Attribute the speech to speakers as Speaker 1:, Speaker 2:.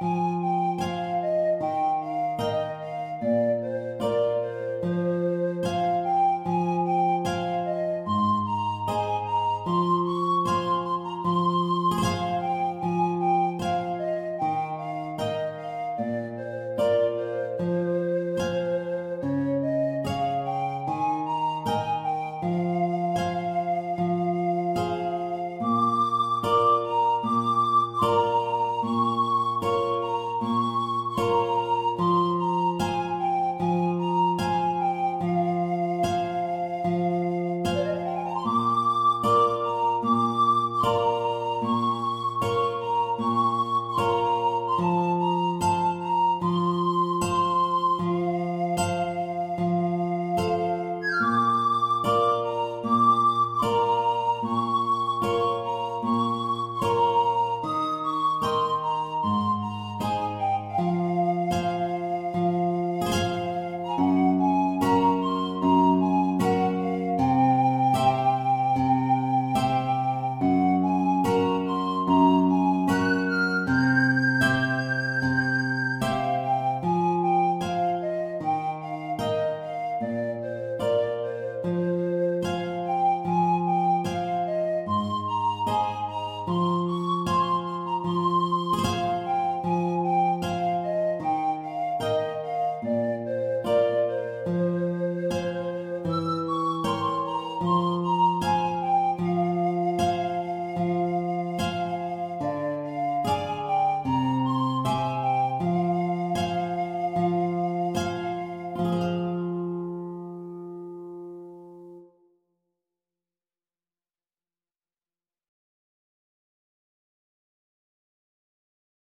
Speaker 1: Música